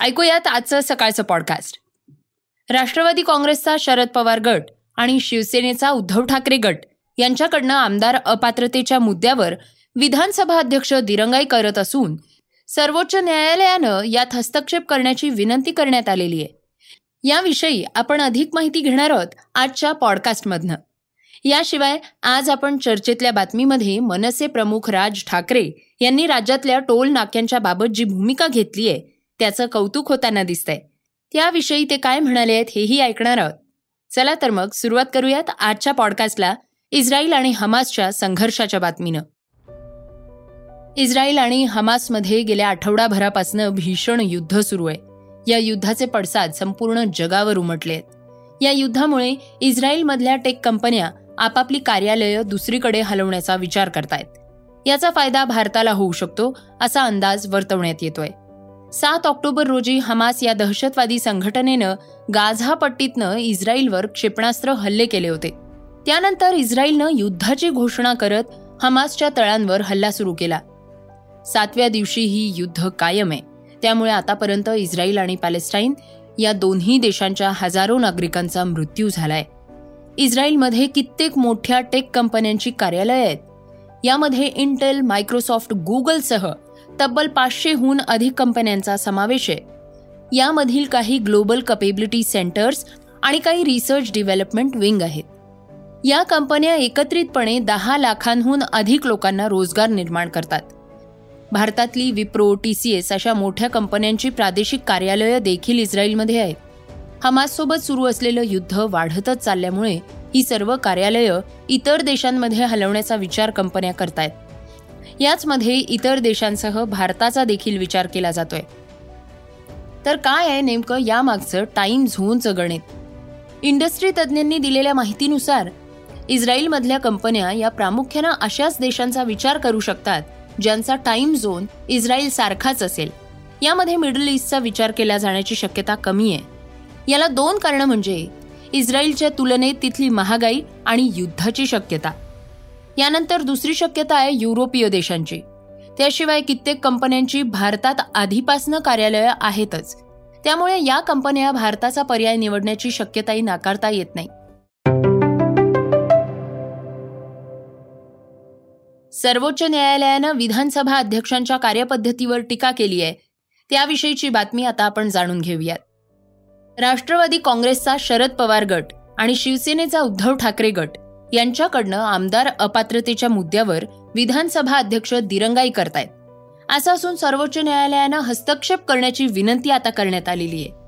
ऐकूयात आजचं सकाळचं पॉडकास्ट राष्ट्रवादी काँग्रेसचा शरद पवार गट आणि शिवसेनेचा उद्धव ठाकरे गट यांच्याकडनं आमदार अपात्रतेच्या मुद्द्यावर विधानसभा अध्यक्ष दिरंगाई करत असून सर्वोच्च न्यायालयानं यात हस्तक्षेप करण्याची विनंती करण्यात आलेली आहे. याविषयी आपण अधिक माहिती घेणार आहोत आजच्या पॉडकास्टमधनं याशिवाय आज आपण चर्चेतल्या बातमीमध्ये मनसे प्रमुख राज ठाकरे यांनी राज्यातल्या टोल नाक्यांच्या बाबत जी भूमिका घेतली आहे त्याचं कौतुक होताना दिसतंय. त्याविषयी ते काय म्हणाले आहेत हेही ऐकणार आहोत. चला तर मग सुरुवात करूयात आजच्या पॉडकास्टला इस्रायल आणि हमासच्या संघर्षाच्या बातमीनं. इस्रायल आणि हमासमध्ये गेल्या आठवडाभरापासून भीषण युद्ध सुरू आहे. या युद्धाचे पडसाद संपूर्ण जगावर उमटले आहेत. या युद्धामुळे इस्रायलमधल्या टेक कंपन्या आपापली कार्यालयं दुसरीकडे हलवण्याचा विचार करतायत. याचा फायदा भारताला होऊ शकतो असा अंदाज वर्तवण्यात येतोय. सात ऑक्टोबर रोजी हमास या दहशतवादी संघटनेनं गाझा पट्टीतनं इस्रायलवर क्षेपणास्त्र हल्ले केले होते. त्यानंतर इस्रायलनं युद्धाची घोषणा करत हमासच्या तळांवर हल्ला सुरू केला. सातव्या दिवशी ही युद्ध कायम आहे. त्यामुळे आतापर्यंत इस्रायल आणि पॅलेस्टाईन या दोन्ही देशांच्या हजारो नागरिकांचा मृत्यू झालाय. इस्रायलमध्ये कित्येक मोठ्या टेक कंपन्यांची कार्यालयं आहेत. यामध्ये इंटेल मायक्रोसॉफ्ट गुगलसह तब्बल पाचशेहून अधिक कंपन्यांचा समावेश आहे. यामधील काही ग्लोबल कपेबिलिटी सेंटर्स आणि काही रिसर्च डेव्हलपमेंट विंग आहेत. या कंपन्या एकत्रितपणे दहा लाखांहून अधिक लोकांना रोजगार निर्माण करतात. भारतातली विप्रो टी सी एस अशा मोठ्या कंपन्यांची प्रादेशिक कार्यालयं देखील इस्रायलमध्ये आहेत. हमाससोबत सुरू असलेलं युद्ध वाढतच चालल्यामुळे ही सर्व कार्यालयं इतर देशांमध्ये हलवण्याचा विचार कंपन्या करतायत. याचमध्ये इतर देशांसह भारताचा देखील विचार केला जातोय. तर काय आहे नेमकं यामागचं टाइम झोनचं गणित? इंडस्ट्री तज्ज्ञांनी दिलेल्या माहितीनुसार इस्रायलमधल्या कंपन्या या प्रामुख्यानं अशाच देशांचा विचार करू शकतात ज्यांचा टाइम झोन इस्रायल सारखाच असेल. यामध्ये मिडल ईस्टचा विचार केला जाण्याची शक्यता कमी आहे. याला दोन कारणं म्हणजे इस्रायलच्या तुलनेत तिथली महागाई आणि युद्धाची शक्यता. यानंतर दुसरी शक्यता आहे युरोपीय देशांची. त्याशिवाय कित्येक कंपन्यांची भारतात आधीपासनं कार्यालयं आहेतच. त्यामुळे या कंपन्या भारताचा पर्याय निवडण्याची शक्यताही नाकारता येत नाही. सर्वोच्च न्यायालयानं विधानसभा अध्यक्षांच्या कार्यपद्धतीवर टीका केली आहे. त्याविषयीची बातमी आता आपण जाणून घेऊयात. राष्ट्रवादी काँग्रेसचा शरद पवार गट आणि शिवसेनेचा उद्धव ठाकरे गट यांच्याकडनं आमदार अपात्रतेच्या मुद्द्यावर विधानसभा अध्यक्ष दिरंगाई करतायत. असं असून सर्वोच्च न्यायालयानं हस्तक्षेप करण्याची विनंती आता करण्यात आलेली आहे.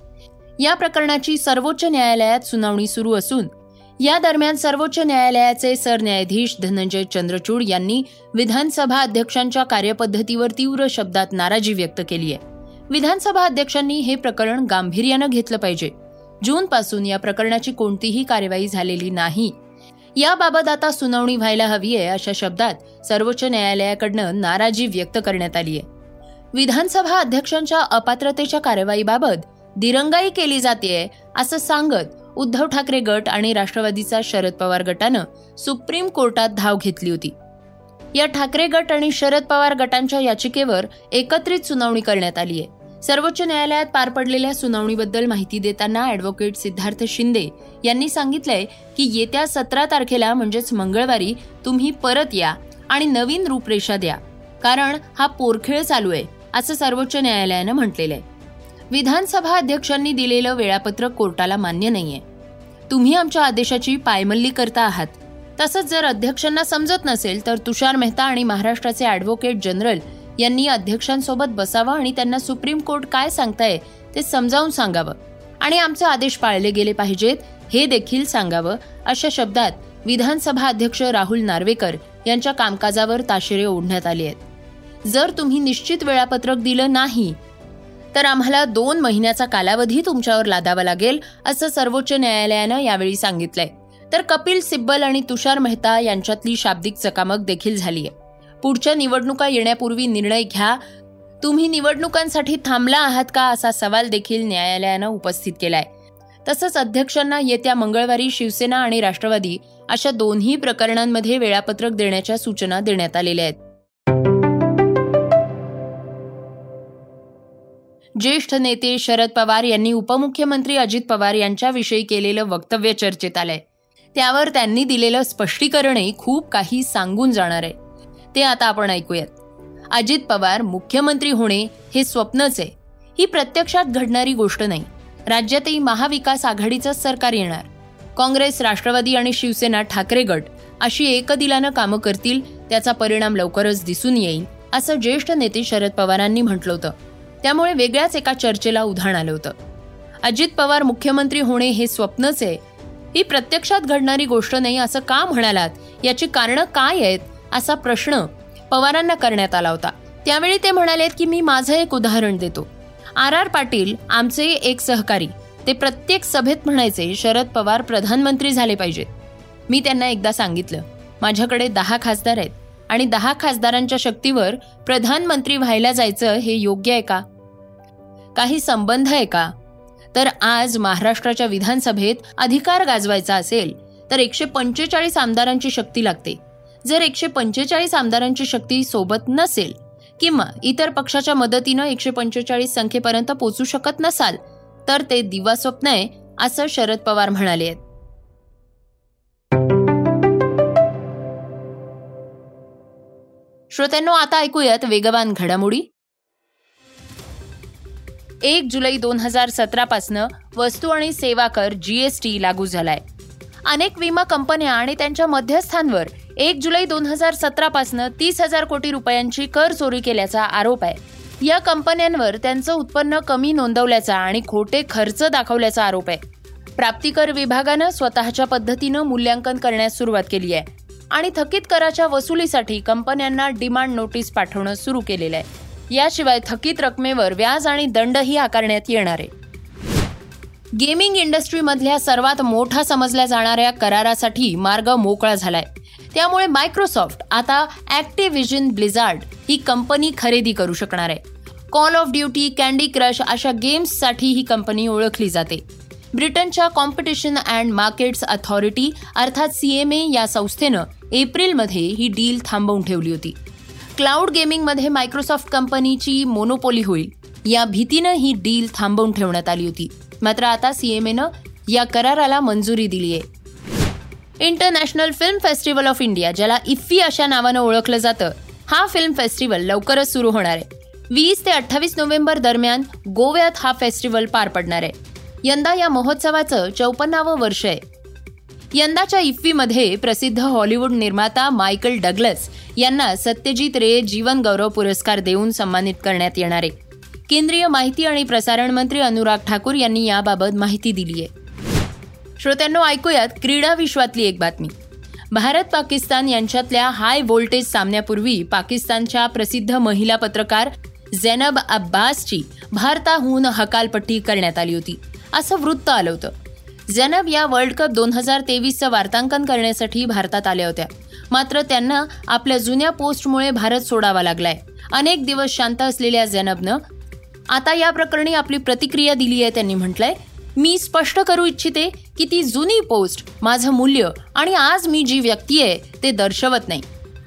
या प्रकरणाची सर्वोच्च न्यायालयात सुनावणी सुरू असून या दरम्यान सर्वोच्च न्यायालयाचे सरन्यायाधीश धनंजय चंद्रचूड यांनी विधानसभा अध्यक्षांच्या कार्यपद्धतीवर तीव्र शब्दात नाराजी व्यक्त केली आहे. विधानसभा अध्यक्षांनी हे प्रकरण गांभीर्यानं घेतलं पाहिजे. जूनपासून या प्रकरणाची कोणतीही कार्यवाही झालेली नाही. याबाबत आता सुनावणी व्हायला हवी आहे अशा शब्दात सर्वोच्च न्यायालयाकडनं नाराजी व्यक्त करण्यात आली आहे. विधानसभा अध्यक्षांच्या अपात्रतेच्या कारवाईबाबत दिरंगाई केली जाते असं सांगत उद्धव ठाकरे गट आणि राष्ट्रवादीचा शरद पवार गटानं सुप्रीम कोर्टात धाव घेतली होती. या ठाकरे गट आणि शरद पवार गटांच्या याचिकेवर एकत्रित सुनावणी करण्यात आली आहे. सर्वोच्च न्यायालयात पार पडलेल्या सुनावणीबद्दल माहिती देताना अॅडव्होकेट सिद्धार्थ शिंदे यांनी सांगितलंय की येत्या सतरा तारखेला म्हणजेच मंगळवारी तुम्ही परत या आणि नवीन रूपरेषा द्या. कारण हा पोरखेळ चालू आहे असं सर्वोच्च न्यायालयानं म्हटलेलं आहे. विधानसभा अध्यक्षांनी दिलेलं वेळापत्रक कोर्टाला मान्य नाहीये. तुम्ही आमच्या आदेशाची पायमल्ली करता आहात. तसंच जर अध्यक्षांना समजत नसेल तर तुषार मेहता आणि महाराष्ट्राचे अॅडव्होकेट जनरल यांनी अध्यक्षांसोबत बसावं आणि त्यांना सुप्रीम कोर्ट काय सांगताय ते समजावून सांगावं. आणि आमचे आदेश पाळले गेले पाहिजेत हे देखील सांगावं अशा शब्दात विधानसभा अध्यक्ष राहुल नार्वेकर यांच्या कामकाजावर ताशेरे ओढण्यात आले आहेत. जर तुम्ही निश्चित वेळापत्रक दिलं नाही तर आम्हाला दोन महिन्याचा कालावधी तुमच्यावर लादावा लागेल असं सर्वोच्च न्यायालयानं यावेळी सांगितलंय. तर कपिल सिब्बल आणि तुषार मेहता यांच्यातली शाब्दिक चकामक देखील झाली आहे पुढच्या निवडणुका येण्यापूर्वी निर्णय घ्या. तुम्ही निवडणुकांसाठी थांबला आहात का असा सवाल देखील न्यायालयानं उपस्थित केलाय. तसंच अध्यक्षांना येत्या मंगळवारी शिवसेना आणि राष्ट्रवादी अशा दोन्ही प्रकरणांमध्ये वेळापत्रक देण्याच्या सूचना देण्यात आलेल्या आहेत. ज्येष्ठ नेते शरद पवार यांनी उपमुख्यमंत्री अजित पवार यांच्याविषयी केलेलं वक्तव्य चर्चेत आलंय. त्यावर त्यांनी दिलेलं स्पष्टीकरणही खूप काही सांगून जाणार आहे. ते आता आपण ऐकूयात. अजित पवार मुख्यमंत्री होणे हे स्वप्नच आहे. ही प्रत्यक्षात घडणारी गोष्ट नाही. राज्यातही महाविकास आघाडीचंच सरकार येणार. काँग्रेस राष्ट्रवादी आणि शिवसेना ठाकरे गट अशी एकदिलानं कामं करतील त्याचा परिणाम लवकरच दिसून येईल असं ज्येष्ठ नेते शरद पवारांनी म्हटलं होतं. त्यामुळे वेगळ्याच एका चर्चेला उधाण आलं होतं. अजित पवार मुख्यमंत्री होणे हे स्वप्नच आहे. ही प्रत्यक्षात घडणारी गोष्ट नाही असं का म्हणालात? याची कारणं काय आहेत? असा प्रश्न पवारांना करण्यात आला होता. त्यावेळी ते म्हणाले की मी माझं एक उदाहरण देतो. आर आर पाटील आमचे एक सहकारी. ते प्रत्येक सभेत म्हणायचे शरद पवार प्रधानमंत्री झाले पाहिजेत मी त्यांना एकदा सांगितलं माझ्याकडे दहा खासदार आहेत आणि दहा खासदारांच्या शक्तीवर प्रधानमंत्री व्हायला जायचं हे योग्य आहे का? काही संबंध आहे का? तर आज महाराष्ट्राच्या विधानसभेत अधिकार गाजवायचा असेल तर एकशे पंचेचाळीस आमदारांची शक्ती लागते. जर एकशे पंचेचाळीस आमदारांची शक्ती सोबत नसेल किंवा इतर पक्षाच्या मदतीनं एकशे पंचेचाळीस संख्येपर्यंत पोचू शकत नसाल तर ते दिवास्वप्न आहे असं शरद पवार म्हणाले आहेत. श्रोत्यांनो आता ऐकूयात वेगवान घडामोडी. एक जुलै दोन हजार सतरा पासनं वस्तू आणि सेवा कर जीएसटी लागू झालाय. अनेक विमा कंपन्या आणि त्यांच्या मध्यस्थांवर एक जुलै दोन हजार सतरा पासनं तीस हजार कोटी रुपयांची कर चोरी केल्याचा आरोप आहे. या कंपन्यांवर त्यांचं उत्पन्न कमी नोंदवल्याचा आणि खोटे खर्च दाखवल्याचा आरोप आहे. प्राप्तिकर विभागानं स्वतःच्या पद्धतीनं मूल्यांकन करण्यास सुरुवात केली आहे आणि थकीत कराच्या वसुलीसाठी कंपन्यांना डिमांड नोटीस पाठवणं सुरू केलेलं आहे. याशिवाय थकीत रकमेवर व्याज आणि दंडही आकारण्यात येणार आहे. गेमिंग इंडस्ट्रीमधल्या सर्वात मोठा समजल्या जाणाऱ्या करारासाठी मार्ग मोकळा झालाय. त्यामुळे मायक्रोसॉफ्ट आता ॲक्टिव्हिजन ब्लिझार्ड ही कंपनी खरेदी करू शकणार आहे. Call of Duty Candy Crush अशा गेम्ससाठी ही कंपनी ओळखली जाते. ब्रिटनच्या कॉम्पिटिशन अँड मार्केट्स अथॉरिटी अर्थात सी एम ए या संस्थेनं एप्रिलमध्ये ही डील थांबवून ठेवली होती. क्लाउड गेमिंगमध्ये मायक्रोसॉफ्ट कंपनीची मोनोपोली होईल. या भीतीनं ही डील थांबवून ठेवण्यात आली होती. मात्र आता सीएमएनं या कराराला मंजुरी दिली आहे International Film Festival of India ज्याला इफ्फी अशा नावानं ओळखलं जातं हा फिल्म फेस्टिवल लवकरच सुरू होणार आहे. वीस ते अठ्ठावीस नोव्हेंबर दरम्यान गोव्यात हा फेस्टिवल पार पडणार आहे. यंदा या महोत्सवाचं चौपन्नावं वर्ष आहे. यंदाच्या इफ्फीमध्ये प्रसिद्ध हॉलिवूड निर्माता मायकल डगलस यांना सत्यजित रे जीवन गौरव पुरस्कार देऊन सन्मानित करण्यात येणार आहे. केंद्रीय माहिती आणि प्रसारण मंत्री अनुराग ठाकूर यांनी याबाबत माहिती दिली आहे श्रोत्यांनो ऐकूयात क्रीडा विश्वातली एक बातमी. भारत पाकिस्तान यांच्यातल्या हाय व्होल्टेज सामन्यापूर्वी पाकिस्तानच्या प्रसिद्ध महिला पत्रकार झैनब अब्बासची भारताहून हकालपट्टी करण्यात आली होती. असं वृत्त आलं होतं. झैनब या वर्ल्ड कप दोन हजार तेवीसचं वार्तांकन करण्यासाठी भारतात आल्या होत्या. मात्र त्यांना आपल्या जुन्या पोस्टमुळे भारत सोडावा लागलाय. अनेक दिवस शांत असलेल्या झैनबनं आता या प्रकरणी आपली प्रतिक्रिया दिली आहे त्यांनी म्हटलंय मी स्पष्ट करू इच्छिते की ती जुनी पोस्ट माझं मूल्य आणि आज मी जी व्यक्ती आहे ते दर्शवत नाही.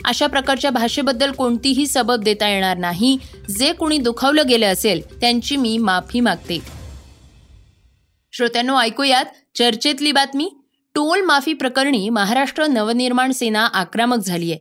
अशा प्रकारच्या भाषेबद्दल कोणतीही सबब देता येणार नाही. जे कुणी दुखावलं गेलं असेल त्यांची मी माफी मागते. श्रोत्यांनो ऐकूयात चर्चेतली बातमी. टोल माफी प्रकरणी महाराष्ट्र नवनिर्माण सेना आक्रमक झाली आहे.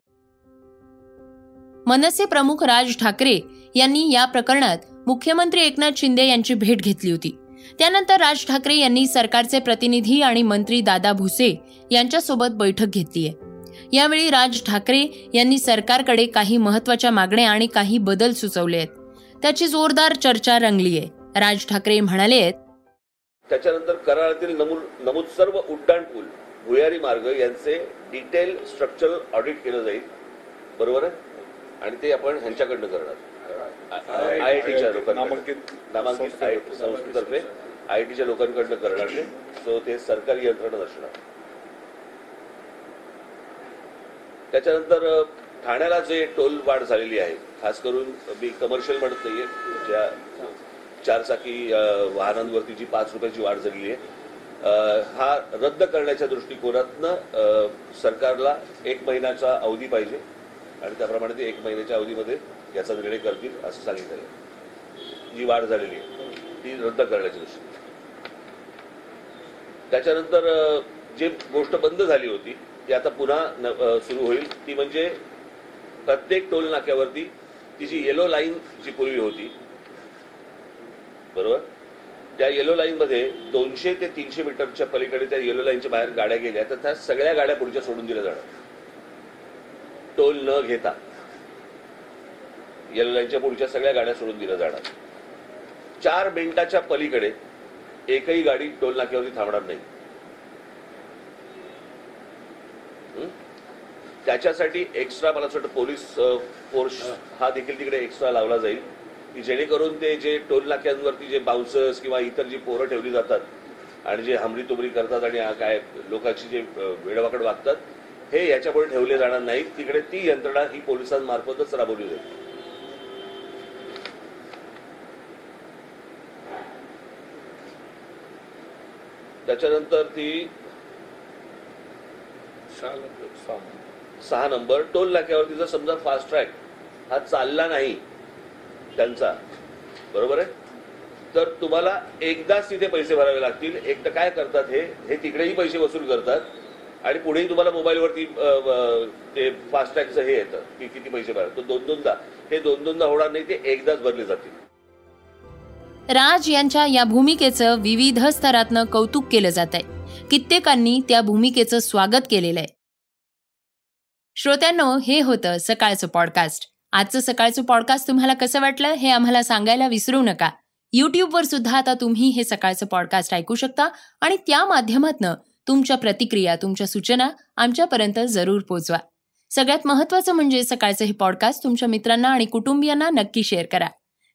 मनसे प्रमुख राज ठाकरे यांनी या प्रकरणात मुख्यमंत्री एकनाथ शिंदे यांची भेट घेतली होती. त्यानंतर राज ठाकरे यांनी सरकारचे प्रतिनिधी आणि मंत्री दादा भुसे यांच्यासोबत बैठक घेतली आहे यावेळी राज ठाकरे यांनी सरकारकडे काही महत्त्वाच्या मागण्या आणि काही बदल सुचवले आहेत त्याची जोरदार चर्चा रंगली आहे राज ठाकरे म्हणाले आहेत त्याच्यानंतर करारातील नमूद नमूद सर्व उड्डाण पूल भुयारी मार्ग यांचे डिटेल स्ट्रक्चरल ऑडिट केलं जाईल. बरोबर आहे? आणि ते आपण ह्यांच्याकडनं करणार. आय टीच्या लोकांकडनं नामांकित संस्थेतर्फे आय टीच्या लोकांकडनं करणार ते सो ते सरकारी यंत्रणा असणार त्याच्यानंतर ठाण्याला जे टोल वाढ झालेली आहे खास करून मी कमर्शियल म्हणत नाहीये ज्या चारचाकी वाहनांवरती जी पाच रुपयाची वाढ झालेली आहे हा रद्द करण्याच्या दृष्टिकोनातनं सरकारला एक महिन्याचा अवधी पाहिजे. आणि त्याप्रमाणे ते एक महिन्याच्या अवधीमध्ये याचा निर्णय करतील असं सांगितलं जी वाढ झालेली आहे ती रद्द करण्याची दृष्टी त्याच्यानंतर जे गोष्ट बंद झाली होती ती आता पुन्हा सुरू होईल. ती म्हणजे प्रत्येक टोल नाक्यावरती ती जी येलो लाईन जी पूर्वी होती बरोबर? त्या येलो लाईन मध्ये दोनशे ते तीनशे मीटरच्या पलीकडे त्या येलो लाईनच्या बाहेर गाड्या गेल्या तर त्या सगळ्या गाड्या पुढच्या सोडून दिल्या जाणार. टोल न घेता. येलो लाईनच्या पुढच्या सगळ्या गाड्या सोडून दिल्या जाणार. चार मिनिटाच्या पलीकडे एकही गाडी टोल नाक्यावरती थांबणार नाही. त्याच्यासाठी एक्स्ट्रा मला असं वाटतं पोलीस फोर्स हा देखील तिकडे एक्स्ट्रा लावला जाईल की जेणेकरून ते जे टोल नाक्यांवरती जे बाउन्सर्स किंवा इतर जी पोरं ठेवली जातात आणि जे हमरी तुमरी करतात आणि काय लोकांची जे अ, वेडवाकड वागतात हे याच्यापुढे ठेवले जाणार नाहीत. तिकडे ती यंत्रणा ही पोलिसांमार्फतच राबवली जाईल. त्याच्यानंतर ती सहा नंबर टोल नाक्यावरती जर समजा फास्ट ट्रॅक हा चालला नाही त्यांचा बरोबर आहे? तर तुम्हाला एकदाच तिथे पैसे भरावे लागतील. एक तर काय करतात हे? हे तिकडेही पैसे वसूल करतात आणि पुढेही तुम्हाला मोबाईलवरती ते फास्ट ट्रॅकचं हे येतं की किती पैसे भरा तो दोन दोनदा हे दोन दोनदा होणार नाही ते एकदाच भरले जातील. राज यांच्या या भूमिकेचं विविध स्तरातनं कौतुक केलं जात आहे कित्येकांनी त्या भूमिकेचं स्वागत केलेलं आहे. श्रोत्यांनो हे होतं सकाळचं पॉडकास्ट आजचं सकाळचं पॉडकास्ट तुम्हाला कसं वाटलं हे आम्हाला सांगायला विसरू नका. युट्यूबवर सुद्धा आता तुम्ही हे सकाळचं पॉडकास्ट ऐकू शकता आणि त्या माध्यमातनं तुमच्या प्रतिक्रिया तुमच्या सूचना आमच्यापर्यंत जरूर पोचवा. सगळ्यात महत्त्वाचं म्हणजे सकाळचं हे पॉडकास्ट तुमच्या मित्रांना आणि कुटुंबियांना नक्की शेअर करा.